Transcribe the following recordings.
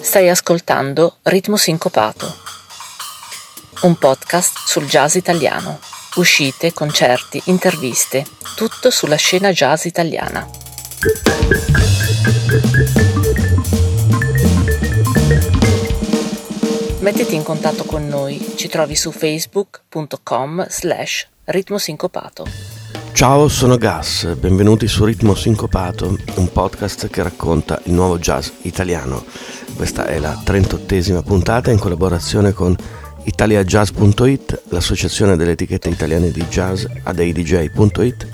Stai ascoltando Ritmo Sincopato, un podcast sul jazz italiano. Uscite, concerti, interviste, tutto sulla scena jazz italiana. Mettiti in contatto con noi, ci trovi su facebook.com slash ritmosincopato. Ciao, sono Gas, benvenuti su Ritmo Sincopato, un podcast che racconta il nuovo jazz italiano. Questa è la 38esima puntata in collaborazione con italiajazz.it, l'associazione delle etichette italiane di jazz adeidj.it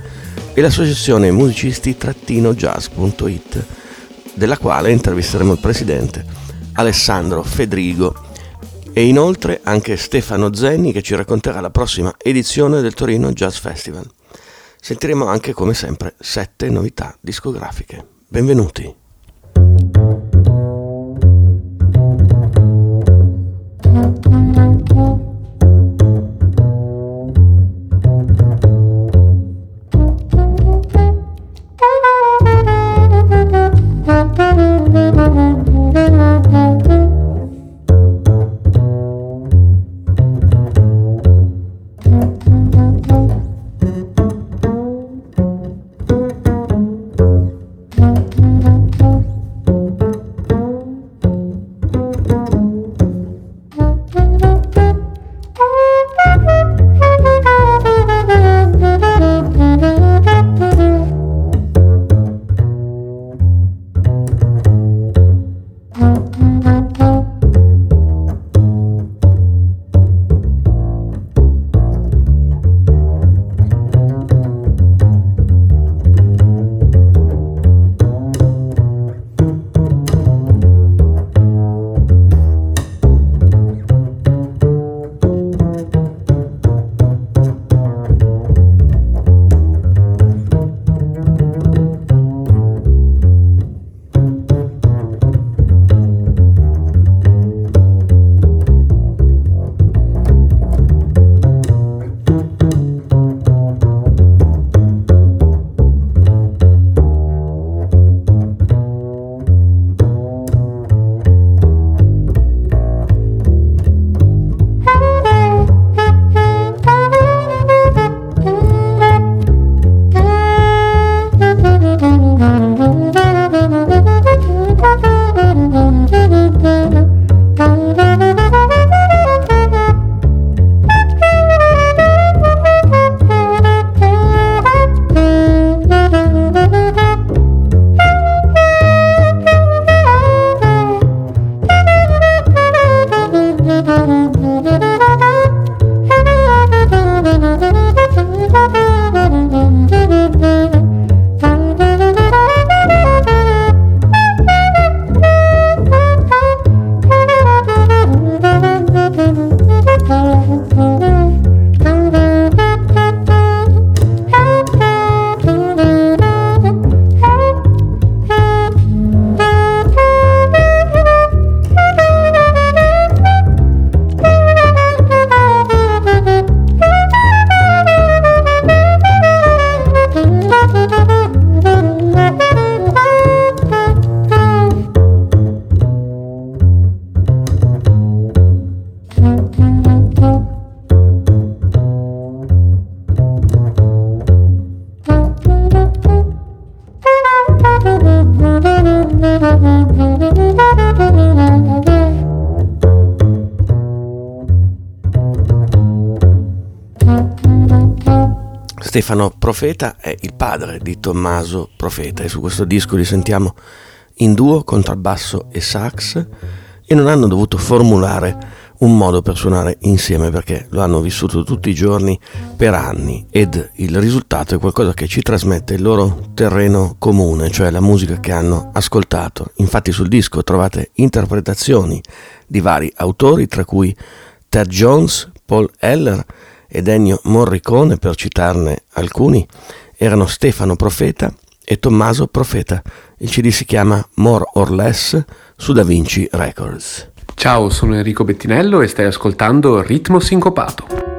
e l'associazione musicisti-jazz.it, della quale intervisteremo il presidente Alessandro Fedrigo e inoltre anche Stefano Zenni che ci racconterà la prossima edizione del Torino Jazz Festival. Sentiremo anche come sempre sette novità discografiche. Benvenuti. Stefano Profeta è il padre di Tommaso Profeta e su questo disco li sentiamo in duo, contrabbasso e sax e non hanno dovuto formulare un modo per suonare insieme perché lo hanno vissuto tutti i giorni per anni ed il risultato è qualcosa che ci trasmette il loro terreno comune, cioè la musica che hanno ascoltato. Infatti sul disco trovate interpretazioni di vari autori, tra cui Ted Jones, Paul Heller, ed Ennio Morricone, per citarne alcuni, erano Stefano Profeta e Tommaso Profeta. Il CD si chiama More or Less su Da Vinci Records. Ciao, sono Enrico Bettinello e stai ascoltando Ritmo Sincopato.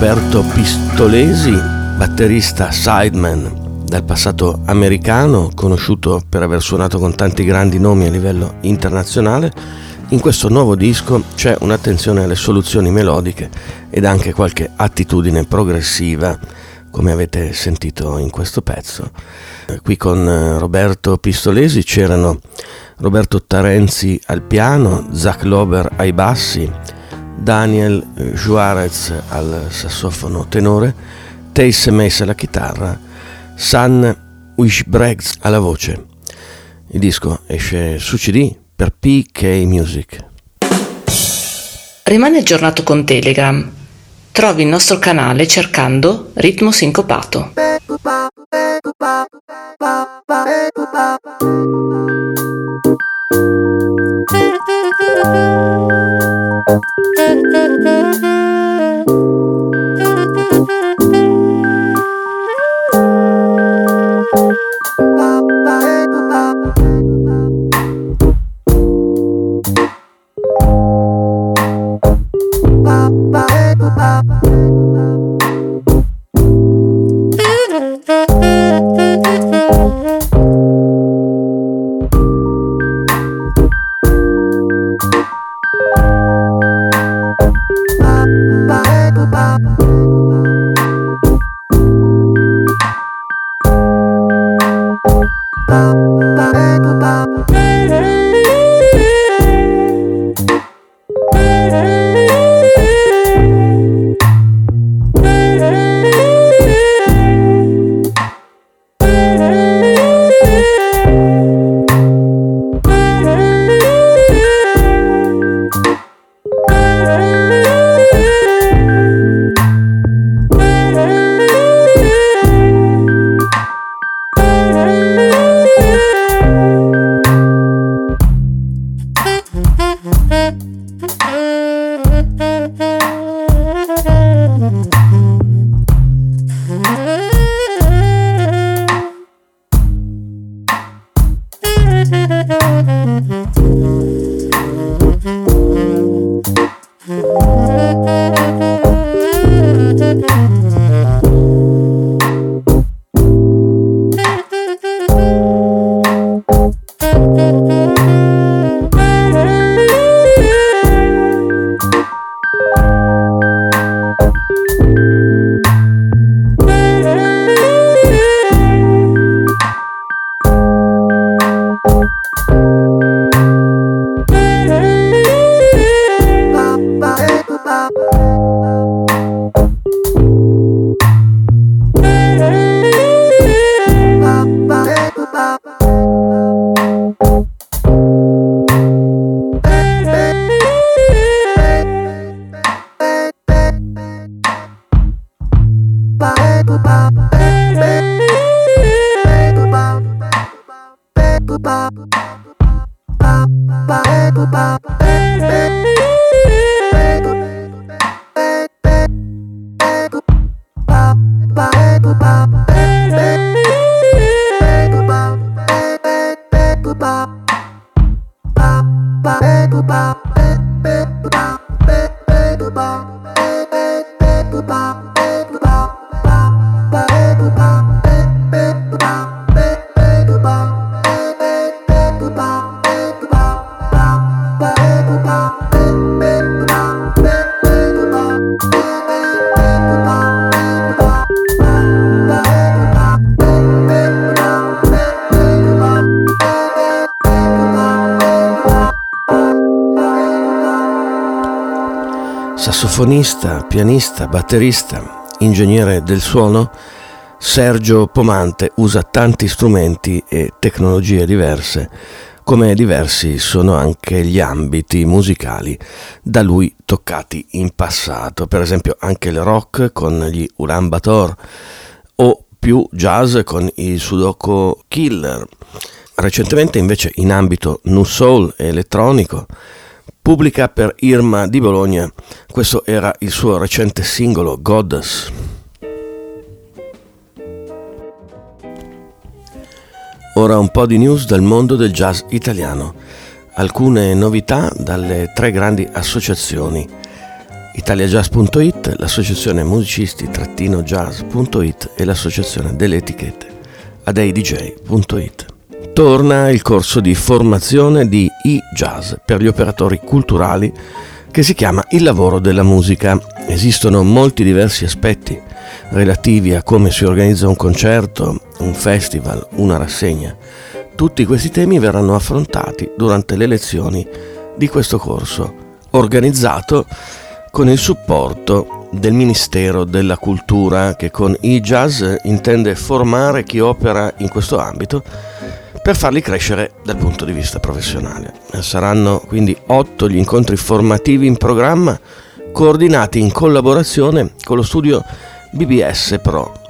Roberto Pistolesi, batterista sideman dal passato americano, conosciuto per aver suonato con tanti grandi nomi a livello internazionale, in questo nuovo disco c'è un'attenzione alle soluzioni melodiche ed anche qualche attitudine progressiva, come avete sentito in questo pezzo. Qui con eh, Roberto Pistolesi c'erano Roberto Tarenzi al piano, Zach Lober ai bassi, Daniel Juarez al sassofono tenore, Tace Mace alla chitarra, San Wishbregs alla voce. Il disco esce su CD per PK Music. Rimani aggiornato con Telegram. Trovi il nostro canale cercando Ritmo Sincopato. Thank you. ba ba ba ba ba ba sassofonista, pianista, batterista, ingegnere del suono, Sergio Pomante usa tanti strumenti e tecnologie diverse, come diversi sono anche gli ambiti musicali da lui toccati in passato, per esempio anche il rock con gli Ulan Bator o più jazz con i Sudoku Killer. Recentemente invece in ambito new soul elettronico pubblica per Irma di Bologna. Questo era il suo recente singolo Goddess. Ora un po' di news dal mondo del jazz italiano. Alcune novità dalle tre grandi associazioni. italiajazz.it, l'associazione musicisti-jazz.it e l'associazione delle etichette adeidj.it. Torna il corso di formazione di e-jazz per gli operatori culturali che si chiama Il lavoro della musica. Esistono molti diversi aspetti relativi a come si organizza un concerto, un festival, una rassegna. Tutti questi temi verranno affrontati durante le lezioni di questo corso, organizzato con il supporto del Ministero della Cultura che con e-jazz intende formare chi opera in questo ambito per farli crescere dal punto di vista professionale. Saranno quindi otto gli incontri formativi in programma coordinati in collaborazione con lo studio BBS Pro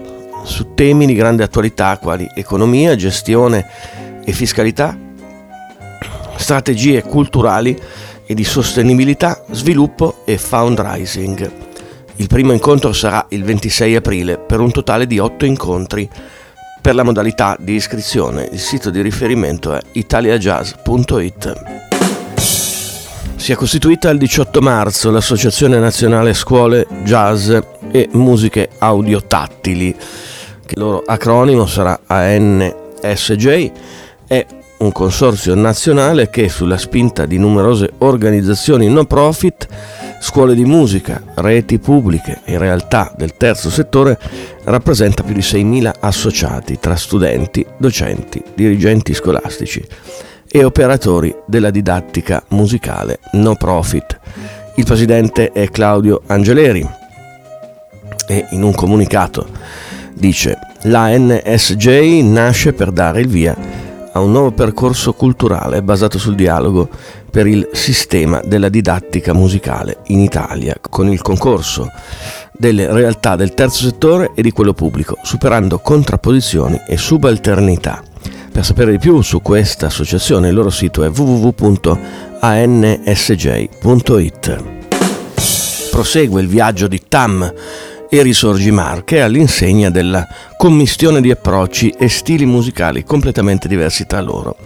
su temi di grande attualità quali economia, gestione e fiscalità, strategie culturali e di sostenibilità, sviluppo e fundraising. Il primo incontro sarà il 26 aprile per un totale di otto incontri. Per la modalità di iscrizione il sito di riferimento è italiajazz.it. Si è costituita il 18 marzo l'Associazione Nazionale Scuole Jazz e Musiche Audio Tattili, che il loro acronimo sarà ANSJ, è un consorzio nazionale che sulla spinta di numerose organizzazioni no profit, scuole di musica, reti pubbliche e realtà del terzo settore rappresenta più di 6.000 associati tra studenti, docenti, dirigenti scolastici e operatori della didattica musicale no profit. Il presidente è Claudio Angeleri e in un comunicato dice la NSJ nasce per dare il via a un nuovo percorso culturale basato sul dialogo per il sistema della didattica musicale in Italia, con il concorso delle realtà del terzo settore e di quello pubblico, superando contrapposizioni e subalternità. Per sapere di più su questa associazione il loro sito è www.ansj.it. Prosegue il viaggio di TAM, e Risorgi Marche all'insegna della commistione di approcci e stili musicali completamente diversi tra loro.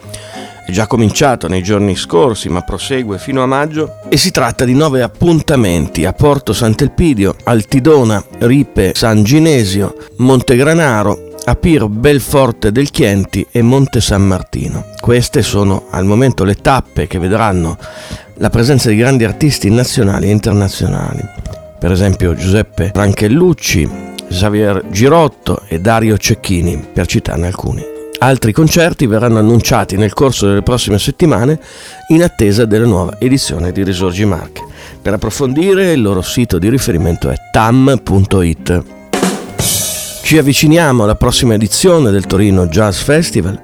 È già cominciato nei giorni scorsi, ma prosegue fino a maggio e si tratta di nove appuntamenti a Porto Sant'Elpidio, Altidona, Ripe, San Ginesio, Montegranaro, Apiro, Belforte del Chienti e Monte San Martino. Queste sono al momento le tappe che vedranno la presenza di grandi artisti nazionali e internazionali per esempio Giuseppe Franchellucci, Xavier Girotto e Dario Cecchini, per citarne alcuni. Altri concerti verranno annunciati nel corso delle prossime settimane in attesa della nuova edizione di Risorgi Marche. Per approfondire il loro sito di riferimento è tam.it. Ci avviciniamo alla prossima edizione del Torino Jazz Festival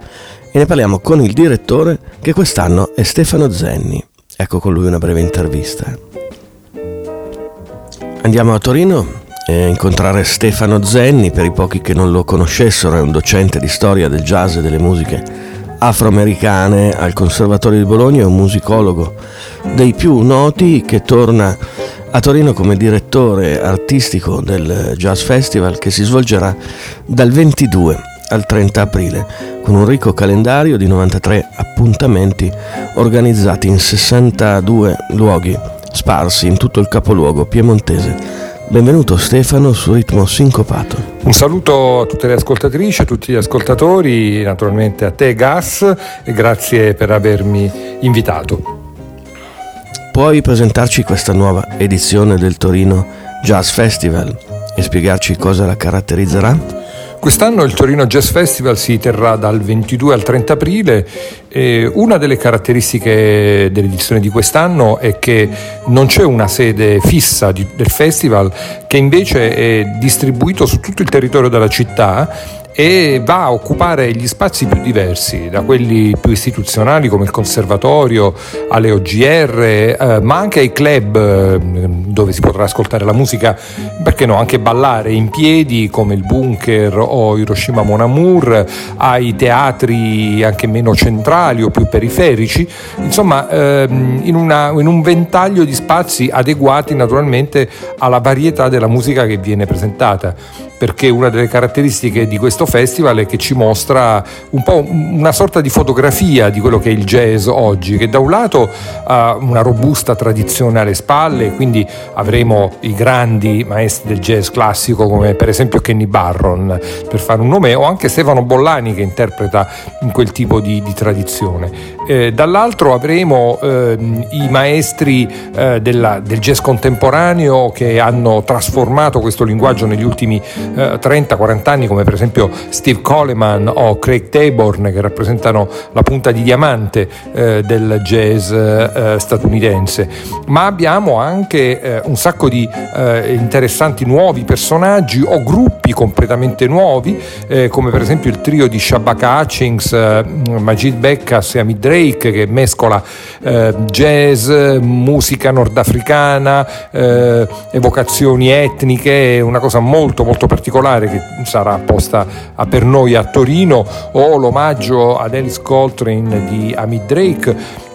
e ne parliamo con il direttore che quest'anno è Stefano Zenni. Ecco con lui una breve intervista. Andiamo a Torino a incontrare Stefano Zenni, per i pochi che non lo conoscessero, è un docente di storia del jazz e delle musiche afroamericane. Al Conservatorio di Bologna, è un musicologo dei più noti che torna a Torino come direttore artistico del Jazz Festival che si svolgerà dal 22 al 30 aprile con un ricco calendario di 93 appuntamenti organizzati in 62 luoghi sparsi in tutto il capoluogo piemontese. Benvenuto Stefano su Ritmo Sincopato. Un saluto a tutte le ascoltatrici, a tutti gli ascoltatori, naturalmente a te Gas e grazie per avermi invitato. Puoi presentarci questa nuova edizione del Torino Jazz Festival e spiegarci cosa la caratterizzerà? Quest'anno il Torino Jazz Festival si terrà dal 22 al 30 aprile e una delle caratteristiche dell'edizione di quest'anno è che non c'è una sede fissa di, del festival che invece è distribuito su tutto il territorio della città e va a occupare gli spazi più diversi, da quelli più istituzionali come il conservatorio, alle OGR, eh, ma anche ai club eh, dove si potrà ascoltare la musica, perché no, anche ballare in piedi come il Bunker o Hiroshima Mon Amour, ai teatri anche meno centrali o più periferici, insomma ehm, in, una, in un ventaglio di spazi adeguati naturalmente alla varietà della musica che viene presentata perché una delle caratteristiche di questo festival è che ci mostra un po' una sorta di fotografia di quello che è il jazz oggi, che da un lato ha una robusta tradizione alle spalle, quindi avremo i grandi maestri del jazz classico come per esempio Kenny Barron, per fare un nome, o anche Stefano Bollani che interpreta in quel tipo di, di tradizione. Eh, dall'altro avremo eh, i maestri eh, della, del jazz contemporaneo che hanno trasformato questo linguaggio negli ultimi 30-40 eh, anni, come per esempio Steve Coleman o Craig Taborn, che rappresentano la punta di diamante eh, del jazz eh, statunitense. Ma abbiamo anche un sacco di interessanti nuovi personaggi o gruppi completamente nuovi, come per esempio il trio di Shabaka Hutchings, Majid Bekkas e Amid Drake, che mescola jazz, musica nordafricana, evocazioni etniche, una cosa molto molto particolare che sarà posta per noi a Torino o l'omaggio ad Alice Coltrane di Amit Drake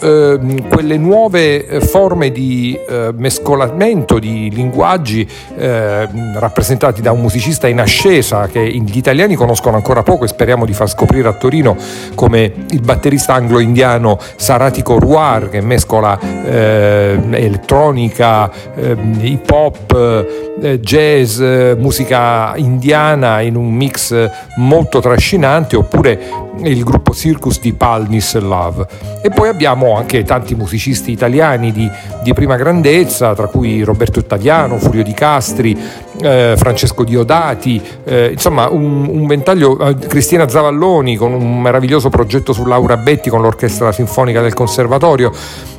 eh, quelle nuove eh, forme di eh, mescolamento di linguaggi eh, rappresentati da un musicista in ascesa che gli italiani conoscono ancora poco e speriamo di far scoprire a Torino come il batterista anglo-indiano Saratico Ruar che mescola eh, elettronica, ehm, hip hop, eh, jazz, musica indiana in un mix molto trascinante oppure il gruppo Circus di Palnis Love. E poi abbiamo anche tanti musicisti italiani di, di prima grandezza, tra cui Roberto Ottaviano, Furio Di Castri, eh, Francesco Diodati, eh, insomma un, un ventaglio, eh, Cristina Zavalloni con un meraviglioso progetto su Laura Betti con l'Orchestra Sinfonica del Conservatorio.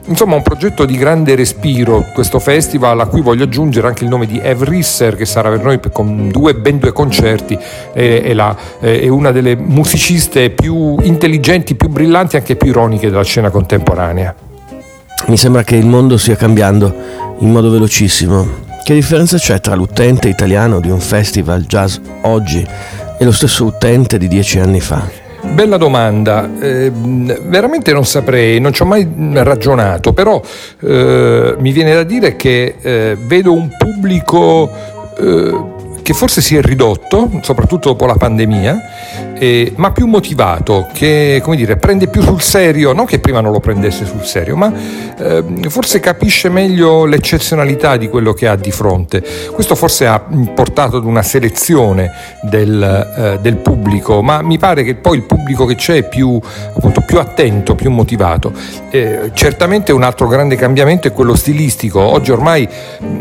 Insomma, un progetto di grande respiro, questo festival a cui voglio aggiungere anche il nome di Ev Risser, che sarà per noi con due, ben due concerti, è, è, la, è una delle musiciste più intelligenti, più brillanti e anche più ironiche della scena contemporanea. Mi sembra che il mondo stia cambiando in modo velocissimo. Che differenza c'è tra l'utente italiano di un festival jazz oggi e lo stesso utente di dieci anni fa? Bella domanda, eh, veramente non saprei, non ci ho mai ragionato, però eh, mi viene da dire che eh, vedo un pubblico eh, che forse si è ridotto, soprattutto dopo la pandemia, eh, ma più motivato, che dire, prende più sul serio, non che prima non lo prendesse sul serio, ma eh, forse capisce meglio l'eccezionalità di quello che ha di fronte. Questo forse ha portato ad una selezione del, eh, del pubblico, ma mi pare che poi il pubblico che c'è è più, appunto, più attento, più motivato. Eh, certamente un altro grande cambiamento è quello stilistico. Oggi ormai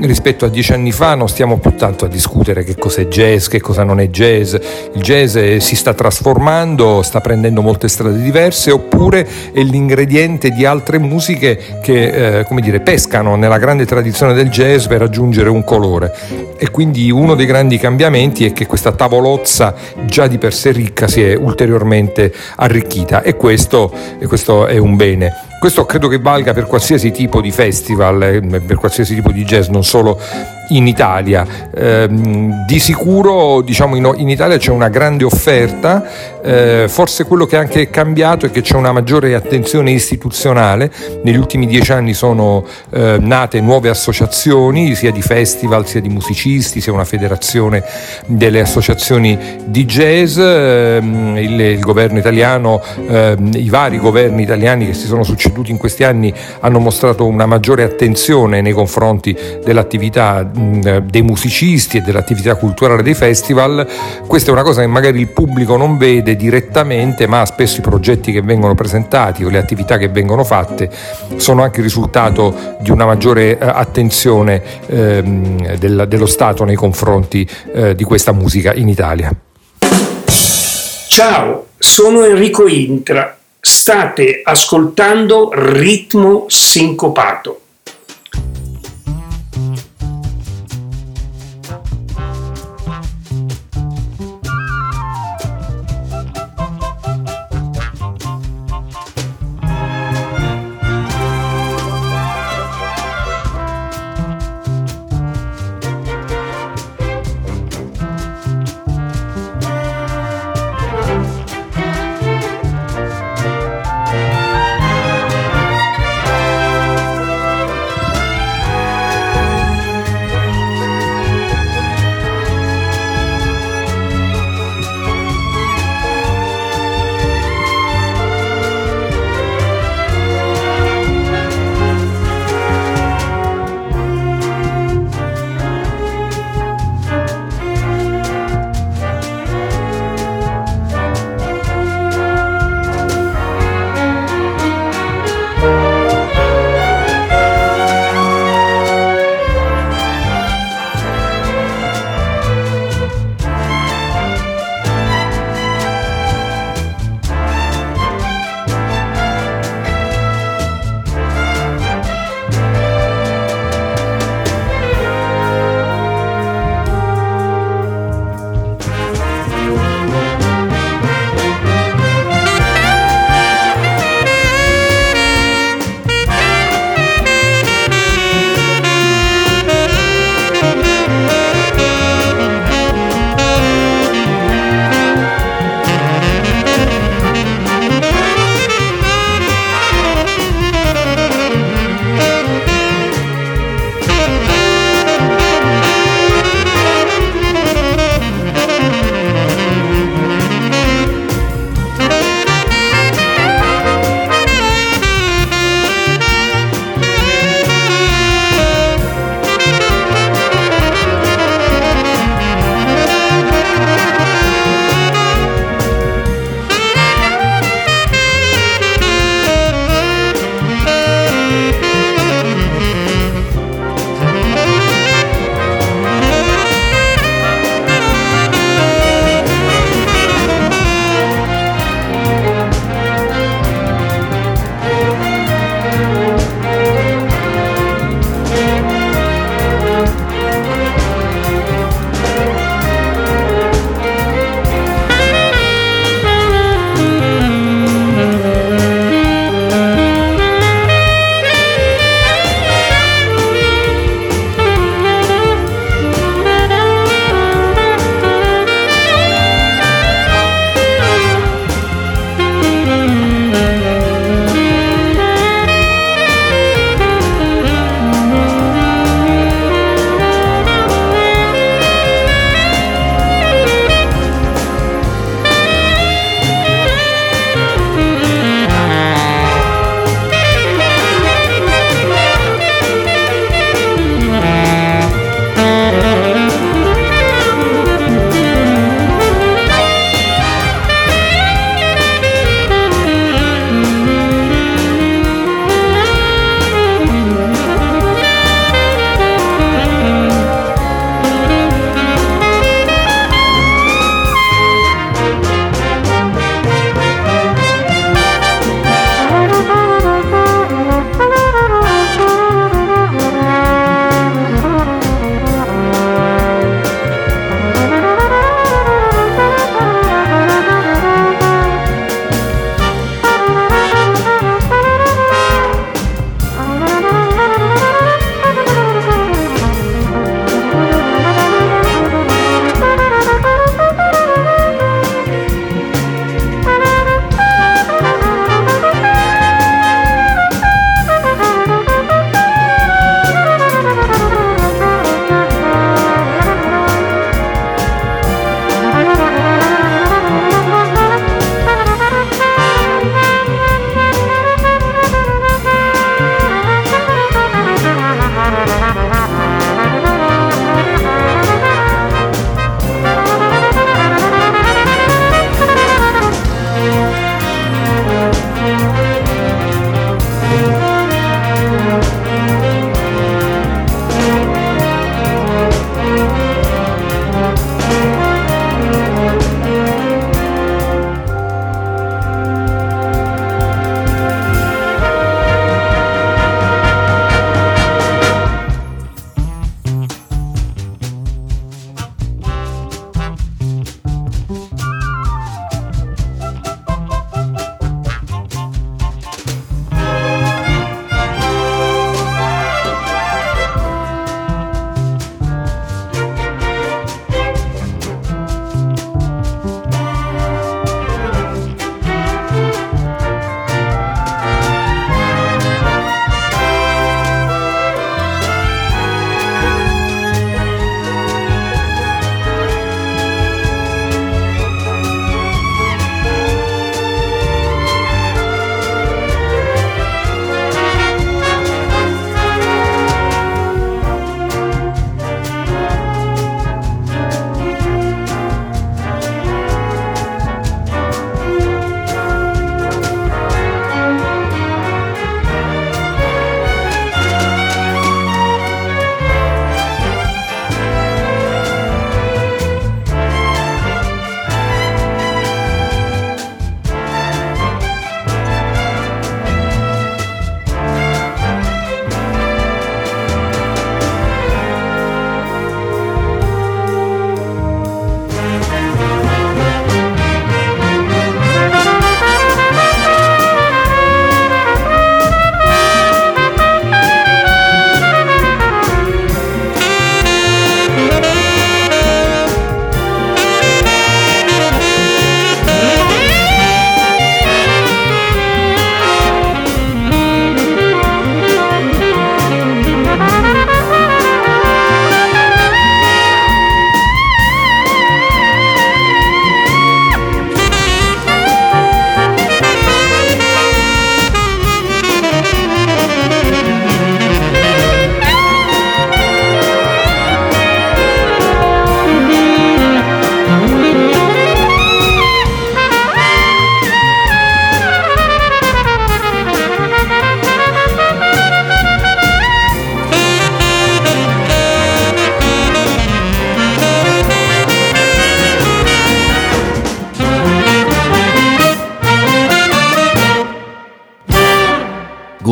rispetto a dieci anni fa non stiamo più tanto a discutere che cos'è jazz, che cosa non è jazz. Il jazz si sta trasformando trasformando, sta prendendo molte strade diverse, oppure è l'ingrediente di altre musiche che eh, come dire, pescano nella grande tradizione del jazz per raggiungere un colore. E quindi uno dei grandi cambiamenti è che questa tavolozza già di per sé ricca si è ulteriormente arricchita e questo, e questo è un bene. Questo credo che valga per qualsiasi tipo di festival, eh, per qualsiasi tipo di jazz, non solo in Italia. Eh, di sicuro diciamo, in, in, Italia c'è una grande offerta, eh, forse quello che è anche cambiato è che c'è una maggiore attenzione istituzionale, negli ultimi dieci anni sono eh, nate nuove associazioni sia di festival sia di musicisti, sia una federazione delle associazioni di jazz, ehm, il, il, governo italiano, ehm, i vari governi italiani che si sono succeduti in questi anni hanno mostrato una maggiore attenzione nei confronti dell'attività dei musicisti e dell'attività culturale dei festival, questa è una cosa che magari il pubblico non vede direttamente, ma spesso i progetti che vengono presentati o le attività che vengono fatte sono anche il risultato di una maggiore eh, attenzione ehm, del, dello Stato nei confronti eh, di questa musica in Italia. Ciao, sono Enrico Intra. State ascoltando Ritmo Sincopato.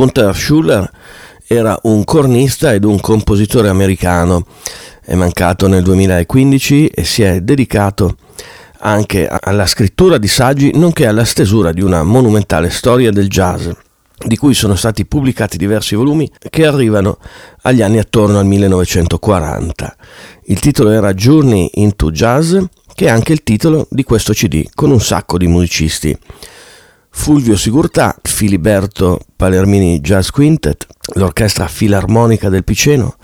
Gunther Schuller era un cornista ed un compositore americano. È mancato nel 2015 e si è dedicato anche alla scrittura di saggi nonché alla stesura di una monumentale storia del jazz, di cui sono stati pubblicati diversi volumi che arrivano agli anni attorno al 1940. Il titolo era Journey into Jazz, che è anche il titolo di questo CD con un sacco di musicisti. Fulvio Sigurtà, Filiberto Palermini Jazz Quintet, l'Orchestra Filarmonica del Piceno,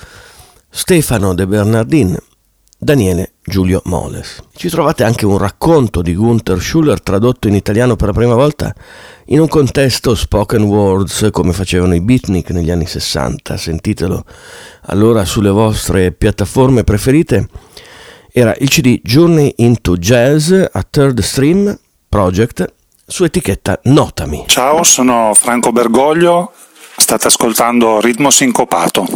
Stefano De Bernardin, Daniele Giulio Moles. Ci trovate anche un racconto di Gunther Schuller tradotto in italiano per la prima volta in un contesto spoken words come facevano i beatnik negli anni 60. Sentitelo allora sulle vostre piattaforme preferite. Era il CD Journey into Jazz a Third Stream Project su etichetta Notami. Ciao, sono Franco Bergoglio, state ascoltando Ritmo Sincopato.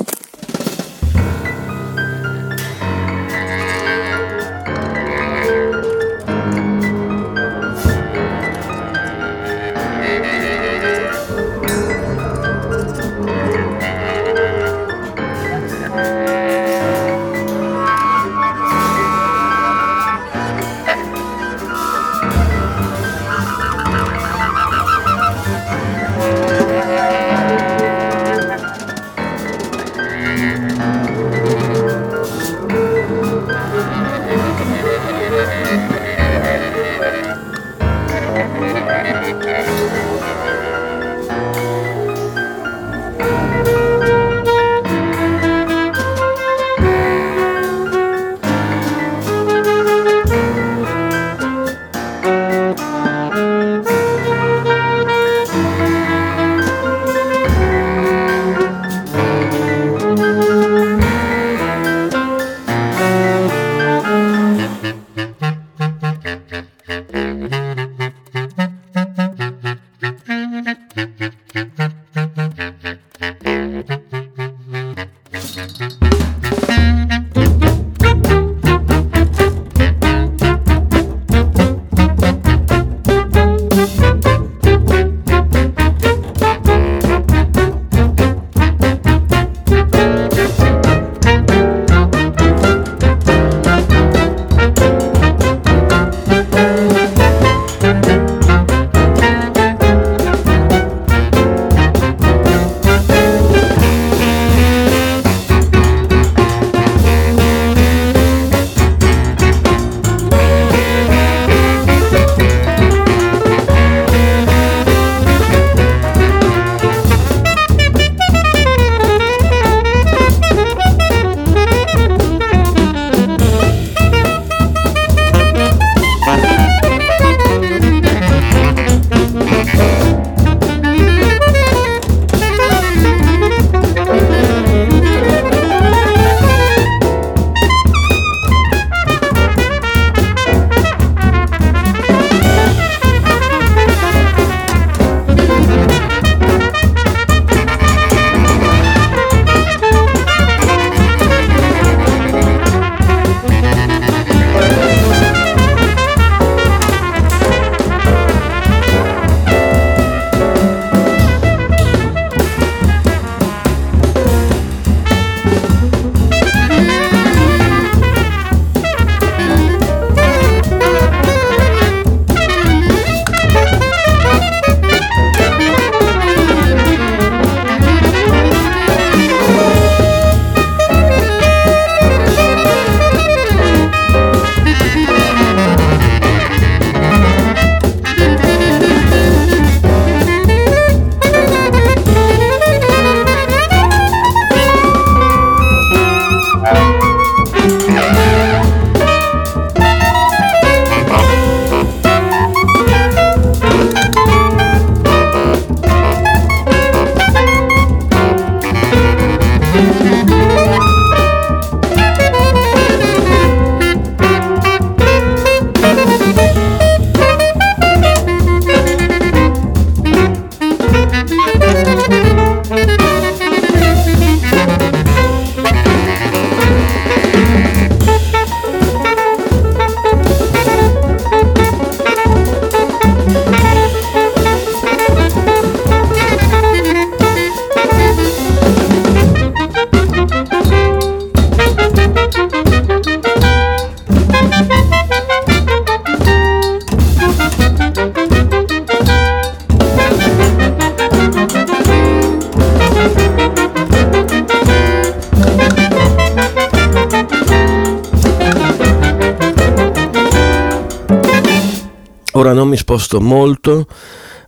Sposto molto,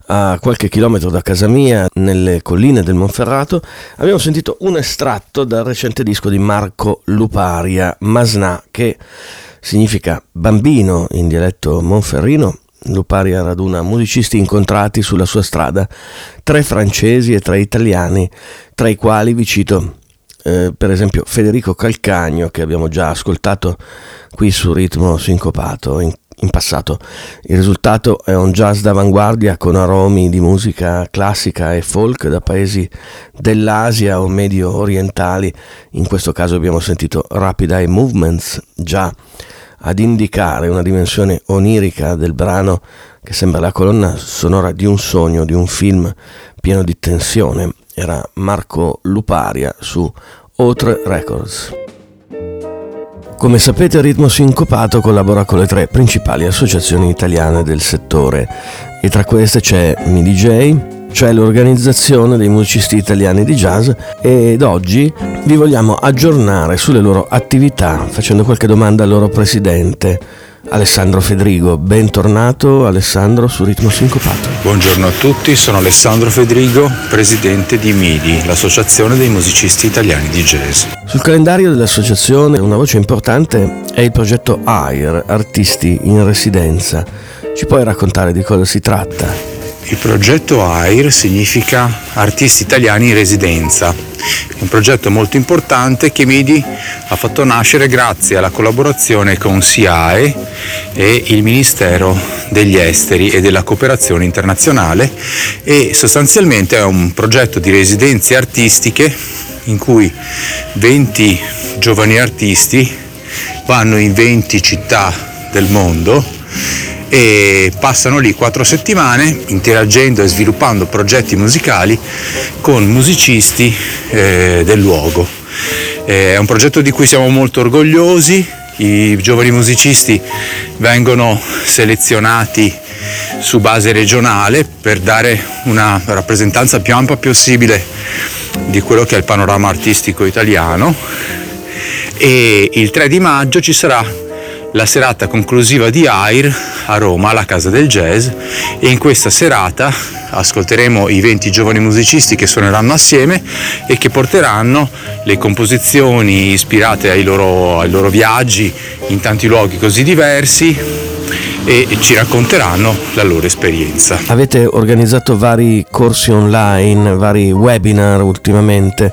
a qualche chilometro da casa mia, nelle colline del Monferrato, abbiamo sentito un estratto dal recente disco di Marco Luparia, Masnà, che significa bambino in dialetto monferrino. Luparia raduna musicisti incontrati sulla sua strada, tre francesi e tre italiani, tra i quali vi cito eh, per esempio Federico Calcagno che abbiamo già ascoltato qui su Ritmo Sincopato in, in passato. Il risultato è un jazz d'avanguardia con aromi di musica classica e folk da paesi dell'Asia o medio orientali. In questo caso abbiamo sentito Rapid Eye Movements, già ad indicare una dimensione onirica del brano che sembra la colonna sonora di un sogno, di un film pieno di tensione. Era Marco Luparia su Outre Records. Come sapete Ritmo Sincopato collabora con le tre principali associazioni italiane del settore. E tra queste c'è MiDJ, cioè l'organizzazione dei musicisti italiani di jazz ed oggi vi vogliamo aggiornare sulle loro attività facendo qualche domanda al loro presidente Alessandro Fedrigo. Bentornato Alessandro su Ritmo Sincopato. Buongiorno a tutti, sono Alessandro Fedrigo, presidente di MIDI, l'Associazione dei Musicisti Italiani di Jazz. Sul calendario dell'associazione una voce importante è il progetto AIR, Artisti in Residenza. Ci puoi raccontare di cosa si tratta? Il progetto AIR significa Artisti Italiani in Residenza. Un progetto molto importante che MIDI ha fatto nascere grazie alla collaborazione con SIAE e il Ministero degli Esteri e della Cooperazione Internazionale e sostanzialmente è un progetto di residenze artistiche in cui 20 giovani artisti vanno in 20 città del mondo e passano lì quattro settimane interagendo e sviluppando progetti musicali con musicisti eh, del luogo. Eh, è un progetto di cui siamo molto orgogliosi, i giovani musicisti vengono selezionati su base regionale per dare una rappresentanza più ampia possibile di quello che è il panorama artistico italiano e il 3 di maggio ci sarà la serata conclusiva di AIR a Roma, alla Casa del Jazz e in questa serata ascolteremo i 20 giovani musicisti che suoneranno assieme e che porteranno le composizioni ispirate ai loro, ai loro viaggi in tanti luoghi così diversi e ci racconteranno la loro esperienza. Avete organizzato vari corsi online, vari webinar ultimamente.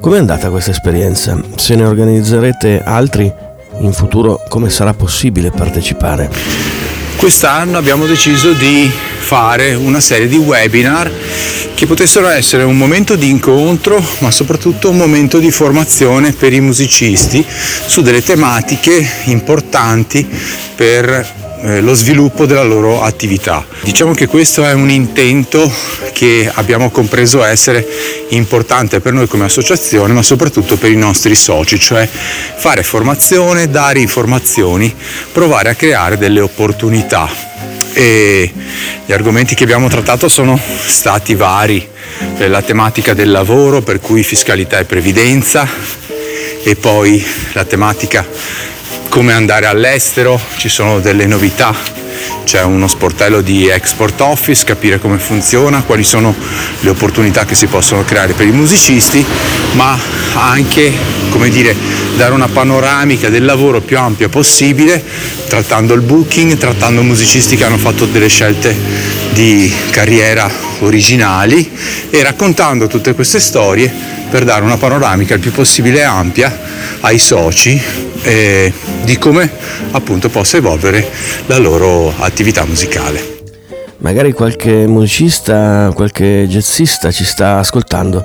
Com'è andata questa esperienza? Se ne organizzerete altri in futuro come sarà possibile partecipare? Quest'anno abbiamo deciso di fare una serie di webinar che potessero essere un momento di incontro ma soprattutto un momento di formazione per i musicisti su delle tematiche importanti per eh, lo sviluppo della loro attività. Diciamo che questo è un intento che abbiamo compreso essere importante per noi come associazione, ma soprattutto per i nostri soci, cioè fare formazione, dare informazioni, provare a creare delle opportunità. E gli argomenti che abbiamo trattato sono stati vari, eh, la tematica del lavoro, per cui fiscalità e previdenza, e poi la tematica come andare all'estero, ci sono delle novità, c'è uno sportello di export office, capire come funziona, quali sono le opportunità che si possono creare per i musicisti, ma anche come dire, dare una panoramica del lavoro più ampia possibile, trattando il booking, trattando musicisti che hanno fatto delle scelte di carriera originali e raccontando tutte queste storie per dare una panoramica il più possibile ampia ai soci eh, di come appunto possa evolvere la loro attività musicale. Magari qualche musicista, qualche jazzista ci sta ascoltando,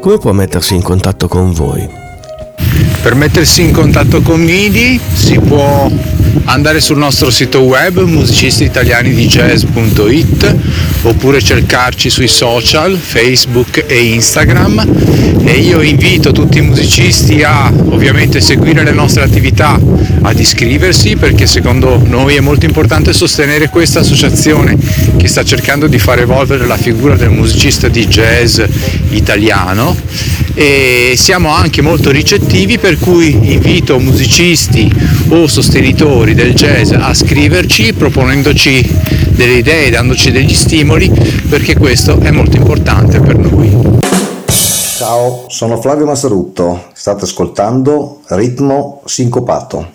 come può mettersi in contatto con voi? Per mettersi in contatto con MIDI si può andare sul nostro sito web musicistiitalianidijazz.it oppure cercarci sui social Facebook e Instagram. E io invito tutti i musicisti a ovviamente seguire le nostre attività, ad iscriversi perché secondo noi è molto importante sostenere questa associazione che sta cercando di far evolvere la figura del musicista di jazz italiano. E siamo anche molto ricettivi per cui invito musicisti o sostenitori del jazz a scriverci proponendoci delle idee, dandoci degli stimoli, perché questo è molto importante per noi. Ciao, sono Flavio Massarutto, state ascoltando Ritmo Sincopato.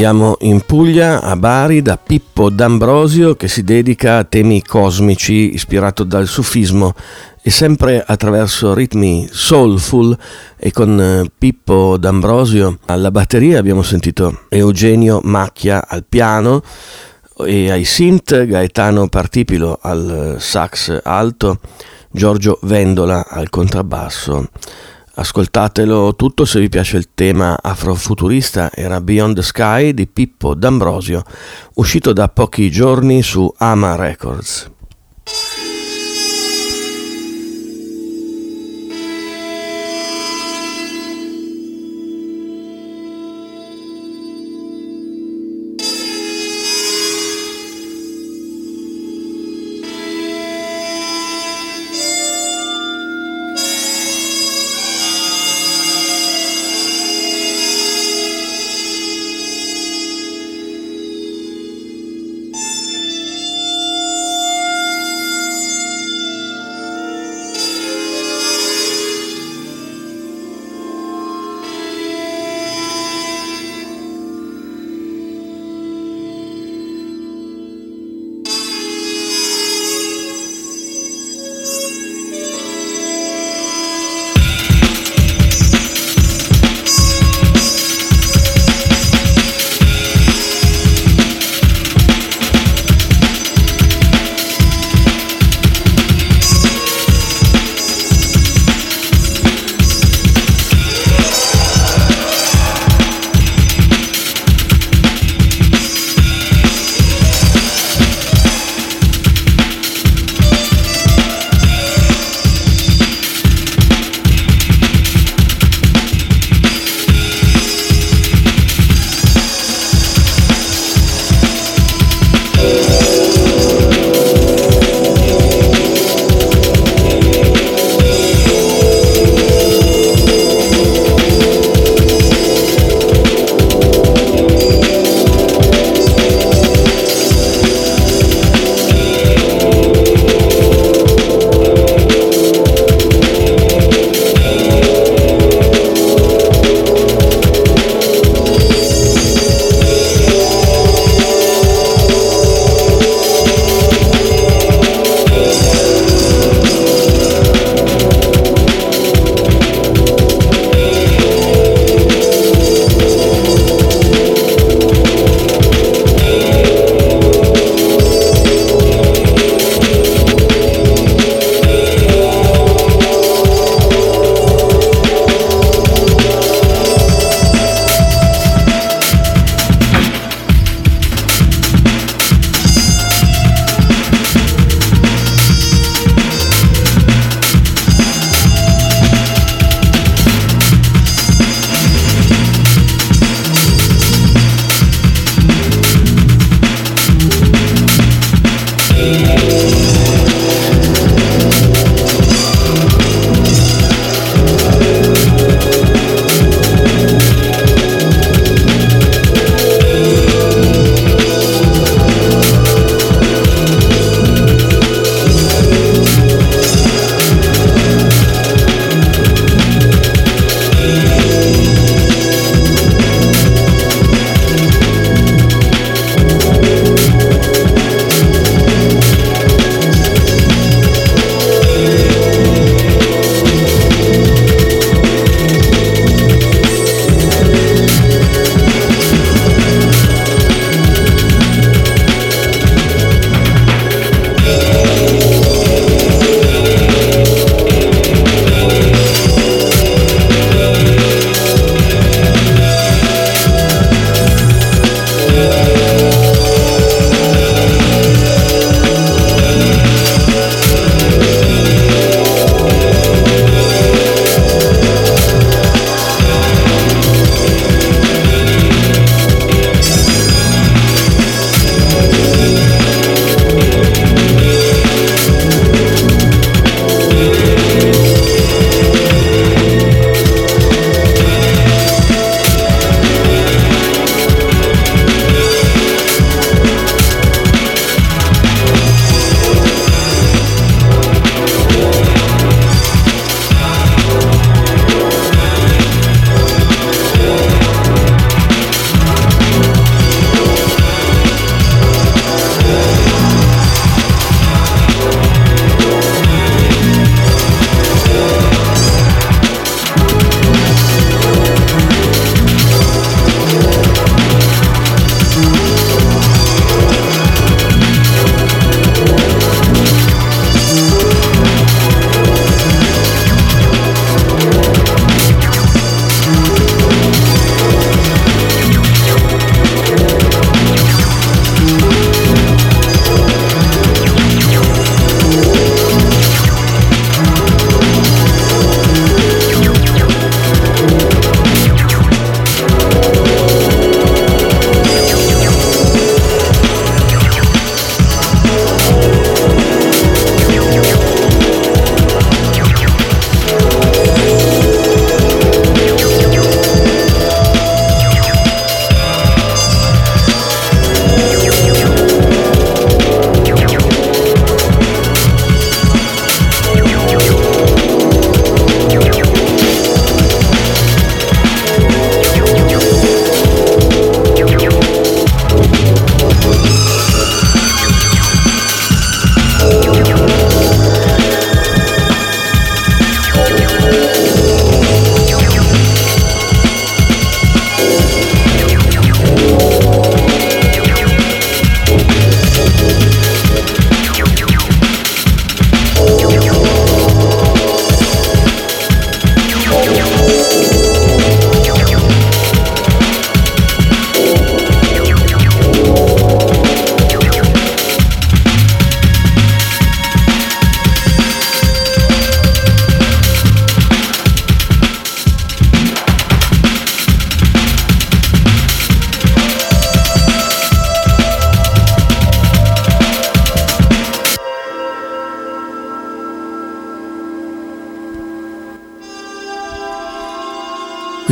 Andiamo in Puglia, a Bari, da Pippo D'Ambrosio che si dedica a temi cosmici ispirato dal sufismo e sempre attraverso ritmi soulful e con eh, Pippo D'Ambrosio alla batteria abbiamo sentito Eugenio Macchia al piano e ai synth Gaetano Partipilo al sax alto, Giorgio Vendola al contrabbasso. Ascoltatelo tutto se vi piace il tema afrofuturista, era Beyond the Sky di Pippo D'Ambrosio, uscito da pochi giorni su Ama Records.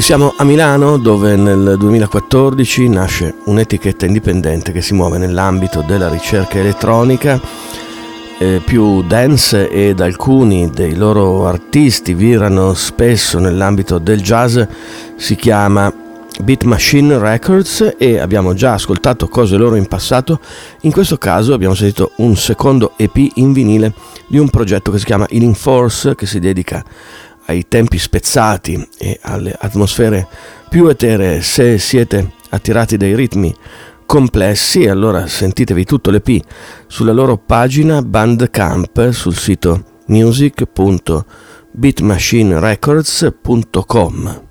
Siamo a Milano dove nel 2014 nasce un'etichetta indipendente che si muove nell'ambito della ricerca elettronica eh, più dance ed alcuni dei loro artisti virano spesso nell'ambito del jazz si chiama Beat Machine Records e abbiamo già ascoltato cose loro in passato, in questo caso abbiamo sentito un secondo EP in vinile di un progetto che si chiama Healing Force che si dedica ai tempi spezzati e alle atmosfere più eteree se siete attirati dai ritmi complessi allora sentitevi tutto l'EP sulla loro pagina Bandcamp sul sito music.beatmachinerecords.com